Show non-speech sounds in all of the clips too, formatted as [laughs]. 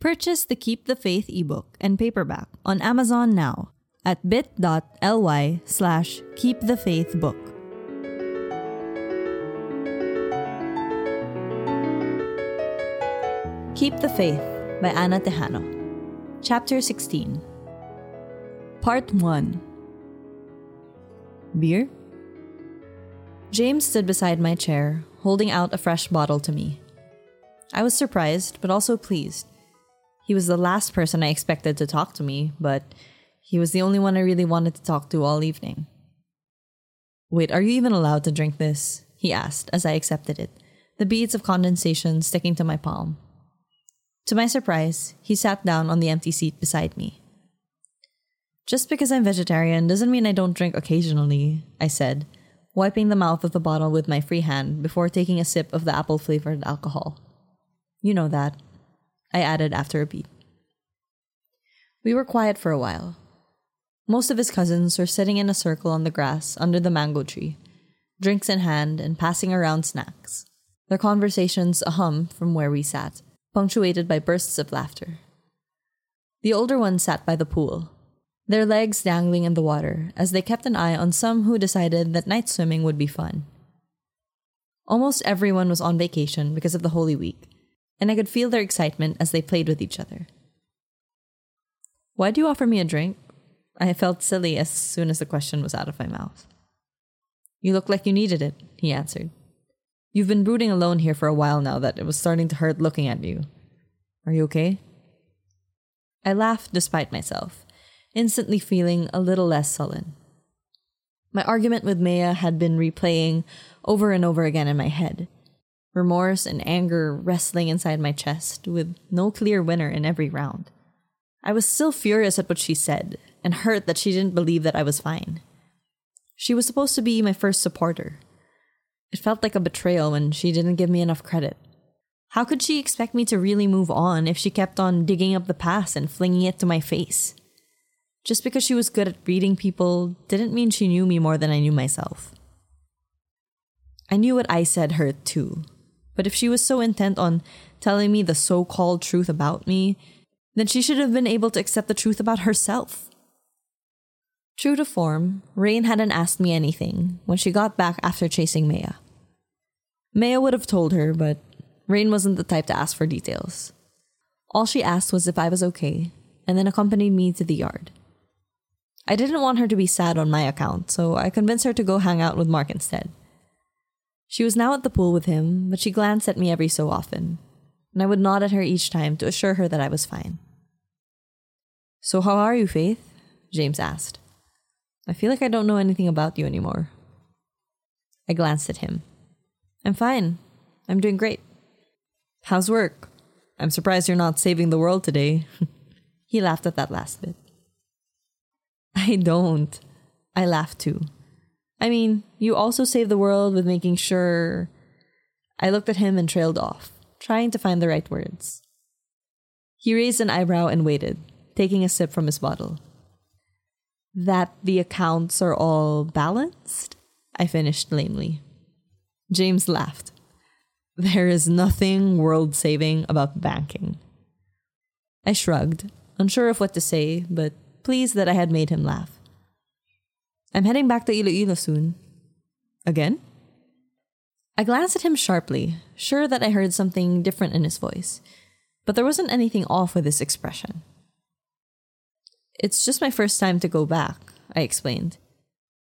Purchase the Keep the Faith ebook and paperback on Amazon now at bit.ly slash keepthefaithbook. Keep the Faith by Ana Tejano. Chapter 16 Part 1 Beer? James stood beside my chair, holding out a fresh bottle to me. I was surprised, but also pleased. He was the last person I expected to talk to me, but he was the only one I really wanted to talk to all evening. Wait, are you even allowed to drink this? He asked as I accepted it, the beads of condensation sticking to my palm. To my surprise, he sat down on the empty seat beside me. Just because I'm vegetarian doesn't mean I don't drink occasionally, I said, wiping the mouth of the bottle with my free hand before taking a sip of the apple flavored alcohol. You know that, I added after a beat. We were quiet for a while. Most of his cousins were sitting in a circle on the grass under the mango tree, drinks in hand and passing around snacks, their conversations a hum from where we sat, punctuated by bursts of laughter. The older ones sat by the pool, their legs dangling in the water as they kept an eye on some who decided that night swimming would be fun. Almost everyone was on vacation because of the Holy Week, and I could feel their excitement as they played with each other. Why do you offer me a drink? I felt silly as soon as the question was out of my mouth. You look like you needed it, he answered. You've been brooding alone here for a while now that it was starting to hurt looking at you. Are you okay? I laughed despite myself, instantly feeling a little less sullen. My argument with Maya had been replaying over and over again in my head, remorse and anger wrestling inside my chest, with no clear winner in every round. I was still furious at what she said, and hurt that she didn't believe that I was fine. She was supposed to be my first supporter. It felt like a betrayal when she didn't give me enough credit. How could she expect me to really move on if she kept on digging up the past and flinging it to my face? Just because she was good at reading people didn't mean she knew me more than I knew myself. I knew what I said hurt too, but if she was so intent on telling me the so called truth about me, then she should have been able to accept the truth about herself. True to form, Rain hadn't asked me anything when she got back after chasing Maya. Maya would have told her, but Rain wasn't the type to ask for details. All she asked was if I was okay, and then accompanied me to the yard. I didn't want her to be sad on my account, so I convinced her to go hang out with Mark instead. She was now at the pool with him, but she glanced at me every so often, and I would nod at her each time to assure her that I was fine. So, how are you, Faith? James asked. I feel like I don't know anything about you anymore. I glanced at him. I'm fine. I'm doing great. How's work? I'm surprised you're not saving the world today. [laughs] he laughed at that last bit. I don't. I laughed too. I mean, you also save the world with making sure. I looked at him and trailed off, trying to find the right words. He raised an eyebrow and waited, taking a sip from his bottle. That the accounts are all balanced? I finished lamely. James laughed. There is nothing world saving about banking. I shrugged, unsure of what to say, but pleased that I had made him laugh. I'm heading back to Iloilo soon. Again? I glanced at him sharply, sure that I heard something different in his voice, but there wasn't anything off with his expression. It's just my first time to go back, I explained.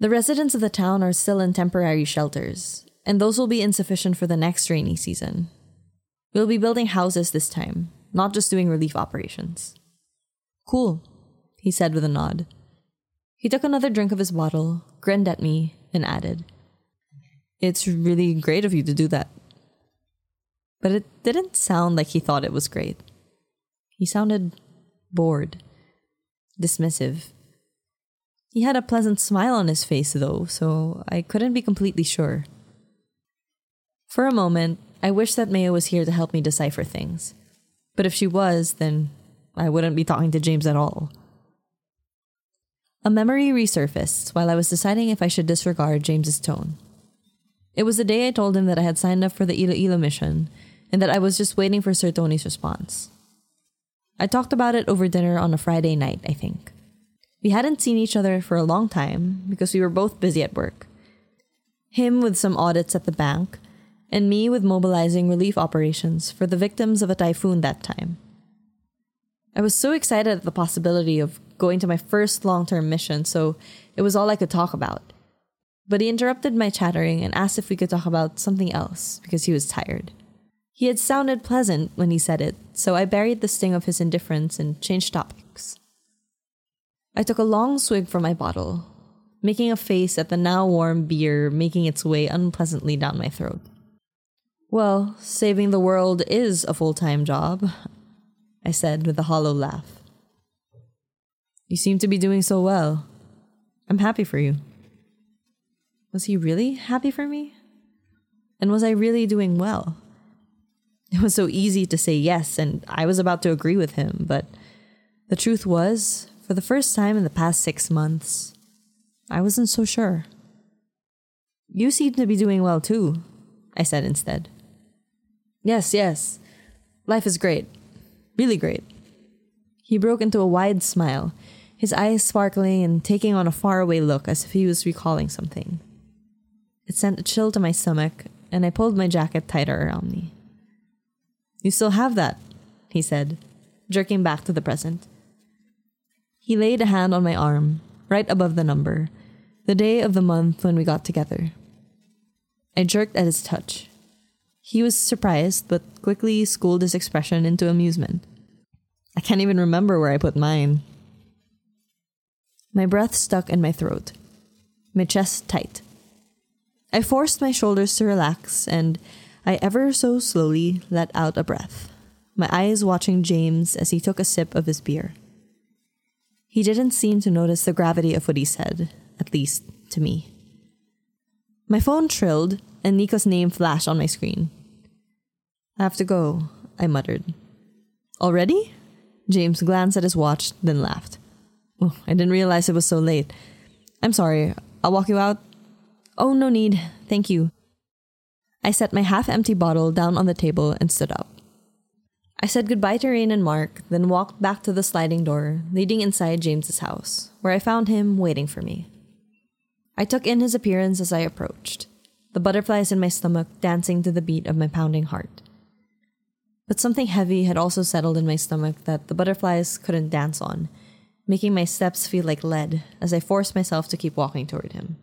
The residents of the town are still in temporary shelters, and those will be insufficient for the next rainy season. We'll be building houses this time, not just doing relief operations. Cool, he said with a nod. He took another drink of his bottle, grinned at me, and added, It's really great of you to do that. But it didn't sound like he thought it was great. He sounded bored, dismissive. He had a pleasant smile on his face, though, so I couldn't be completely sure. For a moment, I wished that Maya was here to help me decipher things. But if she was, then I wouldn't be talking to James at all. A memory resurfaced while I was deciding if I should disregard James's tone. It was the day I told him that I had signed up for the Iloilo mission and that I was just waiting for Sir Tony's response. I talked about it over dinner on a Friday night, I think. We hadn't seen each other for a long time because we were both busy at work. Him with some audits at the bank, and me with mobilizing relief operations for the victims of a typhoon that time. I was so excited at the possibility of going to my first long term mission, so it was all I could talk about. But he interrupted my chattering and asked if we could talk about something else because he was tired. He had sounded pleasant when he said it, so I buried the sting of his indifference and changed topics. I took a long swig from my bottle, making a face at the now warm beer making its way unpleasantly down my throat. Well, saving the world is a full time job, I said with a hollow laugh. You seem to be doing so well. I'm happy for you. Was he really happy for me? And was I really doing well? It was so easy to say yes, and I was about to agree with him, but the truth was, for the first time in the past six months, I wasn't so sure. You seem to be doing well too, I said instead. Yes, yes. Life is great. Really great. He broke into a wide smile, his eyes sparkling and taking on a faraway look as if he was recalling something. It sent a chill to my stomach, and I pulled my jacket tighter around me. You still have that, he said, jerking back to the present. He laid a hand on my arm, right above the number, the day of the month when we got together. I jerked at his touch. He was surprised, but quickly schooled his expression into amusement. I can't even remember where I put mine. My breath stuck in my throat, my chest tight. I forced my shoulders to relax, and I ever so slowly let out a breath, my eyes watching James as he took a sip of his beer. He didn't seem to notice the gravity of what he said, at least to me. My phone trilled, and Nico's name flashed on my screen. I have to go, I muttered. Already? James glanced at his watch, then laughed. Oh, I didn't realize it was so late. I'm sorry. I'll walk you out. Oh, no need. Thank you. I set my half empty bottle down on the table and stood up. I said goodbye to Rain and Mark, then walked back to the sliding door leading inside James's house, where I found him waiting for me. I took in his appearance as I approached, the butterflies in my stomach dancing to the beat of my pounding heart. But something heavy had also settled in my stomach that the butterflies couldn't dance on, making my steps feel like lead as I forced myself to keep walking toward him.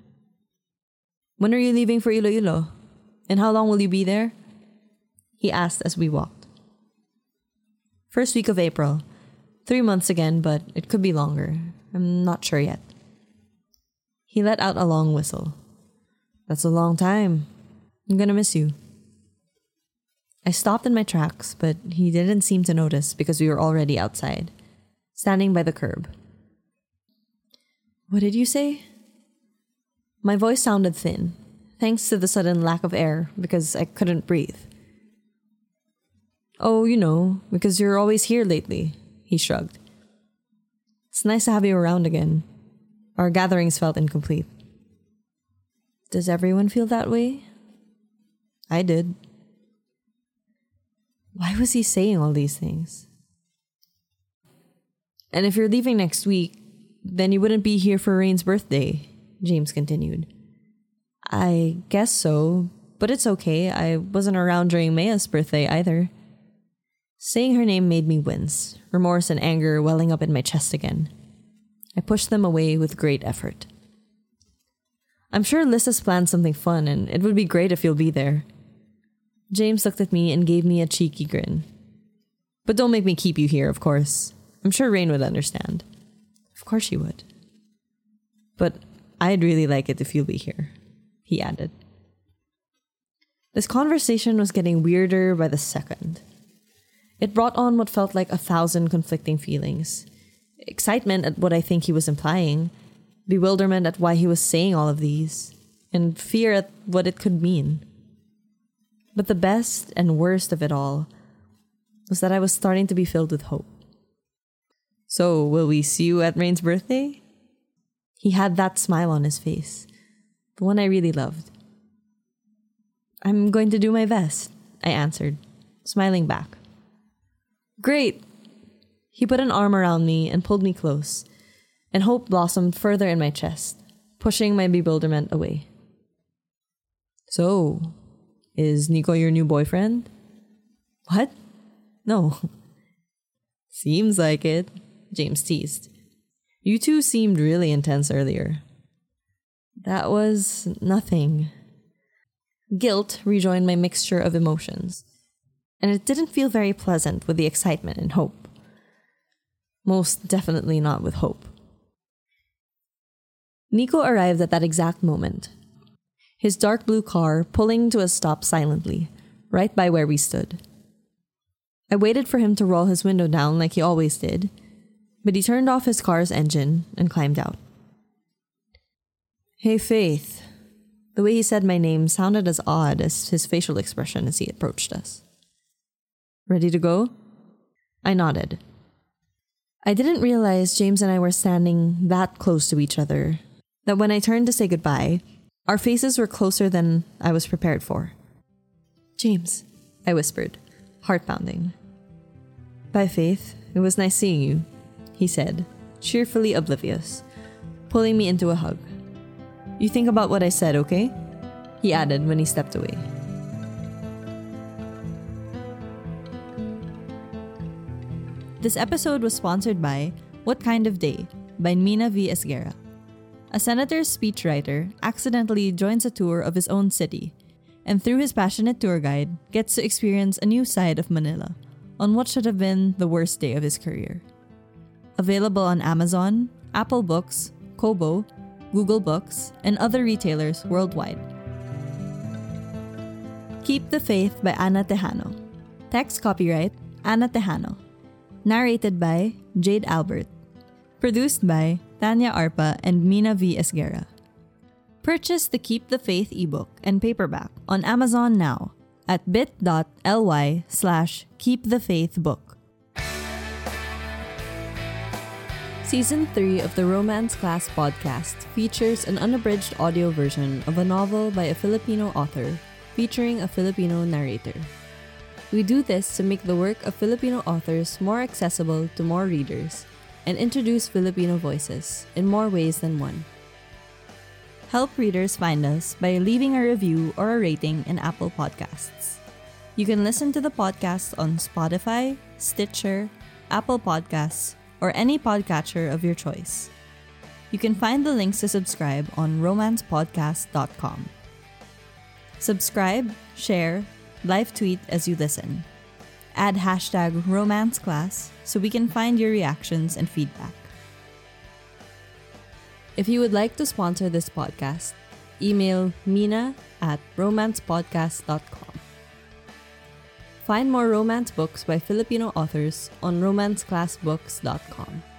When are you leaving for Iloilo? And how long will you be there? He asked as we walked. First week of April. Three months again, but it could be longer. I'm not sure yet. He let out a long whistle. That's a long time. I'm gonna miss you. I stopped in my tracks, but he didn't seem to notice because we were already outside, standing by the curb. What did you say? My voice sounded thin, thanks to the sudden lack of air because I couldn't breathe. Oh, you know, because you're always here lately, he shrugged. It's nice to have you around again. Our gatherings felt incomplete. Does everyone feel that way? I did. Why was he saying all these things? And if you're leaving next week, then you wouldn't be here for Rain's birthday, James continued. I guess so, but it's okay. I wasn't around during Maya's birthday either. Saying her name made me wince, remorse and anger welling up in my chest again. I pushed them away with great effort. I'm sure Liz has planned something fun, and it would be great if you'll be there. James looked at me and gave me a cheeky grin. But don't make me keep you here, of course. I'm sure Rain would understand. Of course she would. But I'd really like it if you'll be here he added. This conversation was getting weirder by the second. It brought on what felt like a thousand conflicting feelings excitement at what I think he was implying, bewilderment at why he was saying all of these, and fear at what it could mean. But the best and worst of it all was that I was starting to be filled with hope. So, will we see you at Rain's birthday? He had that smile on his face the one I really loved. I'm going to do my best, I answered, smiling back. Great! He put an arm around me and pulled me close, and hope blossomed further in my chest, pushing my bewilderment away. So, is Nico your new boyfriend? What? No. [laughs] Seems like it, James teased. You two seemed really intense earlier. That was nothing. Guilt rejoined my mixture of emotions, and it didn't feel very pleasant with the excitement and hope. Most definitely not with hope. Nico arrived at that exact moment, his dark blue car pulling to a stop silently, right by where we stood. I waited for him to roll his window down like he always did, but he turned off his car's engine and climbed out. Hey, Faith. The way he said my name sounded as odd as his facial expression as he approached us. Ready to go? I nodded. I didn't realize James and I were standing that close to each other that when I turned to say goodbye, our faces were closer than I was prepared for. James, I whispered, heart pounding. Bye, Faith. It was nice seeing you, he said, cheerfully oblivious, pulling me into a hug. You think about what I said, okay? He added when he stepped away. This episode was sponsored by What Kind of Day by Mina V. Esguerra. A senator's speechwriter accidentally joins a tour of his own city, and through his passionate tour guide, gets to experience a new side of Manila on what should have been the worst day of his career. Available on Amazon, Apple Books, Kobo, Google Books, and other retailers worldwide. Keep the Faith by Ana Tejano. Text copyright Ana Tejano. Narrated by Jade Albert. Produced by Tanya Arpa and Mina V. Esguerra. Purchase the Keep the Faith ebook and paperback on Amazon now at bit.ly slash keepthefaithbook. Season 3 of the Romance Class podcast features an unabridged audio version of a novel by a Filipino author featuring a Filipino narrator. We do this to make the work of Filipino authors more accessible to more readers and introduce Filipino voices in more ways than one. Help readers find us by leaving a review or a rating in Apple Podcasts. You can listen to the podcast on Spotify, Stitcher, Apple Podcasts, or any podcatcher of your choice. You can find the links to subscribe on romancepodcast.com. Subscribe, share, live tweet as you listen. Add hashtag romanceclass so we can find your reactions and feedback. If you would like to sponsor this podcast, email mina at romancepodcast.com. Find more romance books by Filipino authors on romanceclassbooks.com.